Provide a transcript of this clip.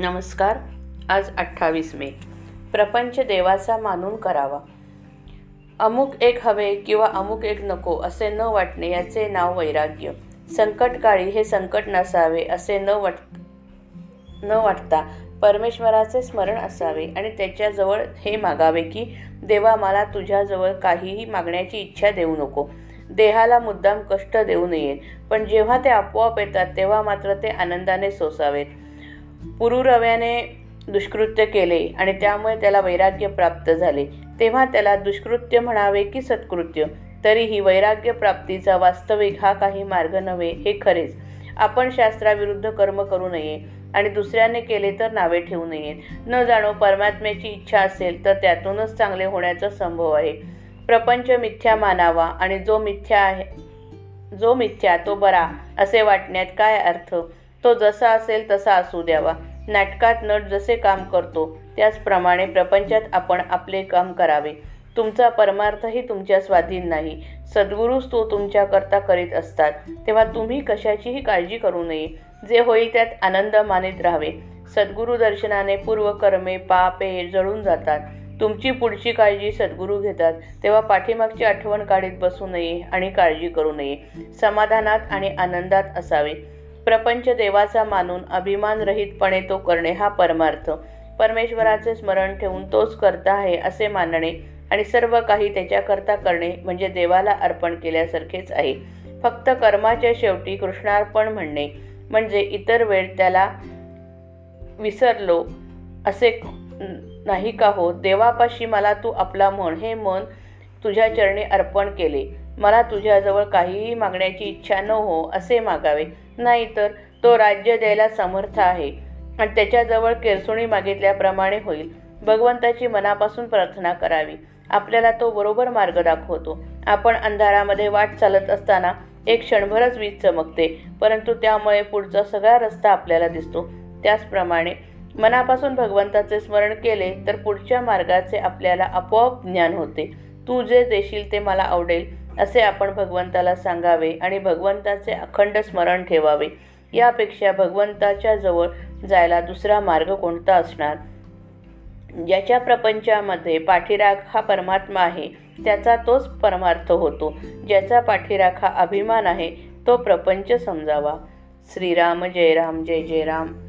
नमस्कार आज अठ्ठावीस मे. प्रपंच देवाचा मानून करावा. अमुक एक हवे किंवा अमुक एक नको असे न वाटणे याचे नाव वैराग्य. संकटकाळी हे संकट नसावे असे न वाट न वाटता परमेश्वराचे स्मरण असावे आणि त्याच्याजवळ हे मागावे की देवा मला तुझ्याजवळ काहीही मागण्याची इच्छा देऊ नको. देहाला मुद्दाम कष्ट देऊ नये. पण जेव्हा ते आपोआप येतात तेव्हा मात्र ते आनंदाने सोसावेत. पुरुरव्याने दुष्कृत्य केले आणि त्यामुळे त्याला वैराग्य प्राप्त झाले. तेव्हा त्याला दुष्कृत्य म्हणावे की सत्कृत्य तरीही वैराग्य प्राप्तीचा वास्तविक हा काही मार्ग नव्हे हे खरेच. आपण शास्त्राविरुद्ध कर्म करू नये आणि दुसऱ्याने केले तर नावे ठेवू नयेत न जाणो परमात्म्याची इच्छा असेल तर त्यातूनच चांगले होण्याचा संभव आहे. प्रपंच मिथ्या मानावा आणि जो मिथ्या आहे जो मिथ्या तो बरा असे वाटण्यात काय अर्थ? तो जसा असेल तसा असू द्यावा. नाटकात नट जसे काम करतो त्याचप्रमाणे प्रपंचात आपण आपले काम करावे. तुमचा परमार्थही तुमच्या स्वाधीन नाही. सद्गुरूच तो तुमच्याकरता करीत असतात. तेव्हा तुम्ही कशाचीही काळजी करू नये. जे होईल त्यात आनंद मानित राहावे. सद्गुरू दर्शनाने पूर्वकर्मे पापे जळून जातात. तुमची पुढची काळजी सद्गुरू घेतात. तेव्हा पाठीमागची आठवण काढीत बसू नये आणि काळजी करू नये. समाधानात आणि आनंदात असावे. प्रपंच देवाचा मानून अभिमानरहितपणे तो करणे हा परमार्थ. परमेश्वराचे स्मरण ठेवून तोच करता आहे असे मानणे आणि सर्व काही त्याच्याकरता करणे म्हणजे देवाला अर्पण केल्यासारखेच आहे. फक्त कर्माच्या शेवटी कृष्णार्पण म्हणणे म्हणजे इतर वेळ त्याला विसरलो असे नाही का हो? देवापाशी मला तू आपला म्हण हे मन तुझ्या चरणी अर्पण केले. मला तुझ्याजवळ काहीही मागण्याची इच्छा न हो असे मागावे. नाहीतर तो राज्य द्यायला समर्थ आहे आणि त्याच्याजवळ केरसुणी मागितल्याप्रमाणे होईल. भगवंताची मनापासून प्रार्थना करावी. आपल्याला तो बरोबर मार्ग दाखवतो. आपण अंधारामध्ये वाट चालत असताना एक क्षणभरच वीज चमकते परंतु त्यामुळे पुढचा सगळा रस्ता आपल्याला दिसतो. त्याचप्रमाणे मनापासून भगवंताचे स्मरण केले तर पुढच्या मार्गाचे आपल्याला आपोआप ज्ञान होते. तू जे देशील ते मला आवडेल. असे आपण भगवंताला सांगावे आणि भगवंताचे अखंड स्मरण ठेवावे. यापेक्षा भगवंताच्या जवळ जायला दुसरा मार्ग कोणता असणार? ज्याच्या प्रपंचामध्ये पाठीराग हा परमात्मा आहे त्याचा तोच परमार्थ होतो. ज्याचा पाठीराग हा अभिमान आहे तो प्रपंच समजावा. श्रीराम जय राम जय जय राम.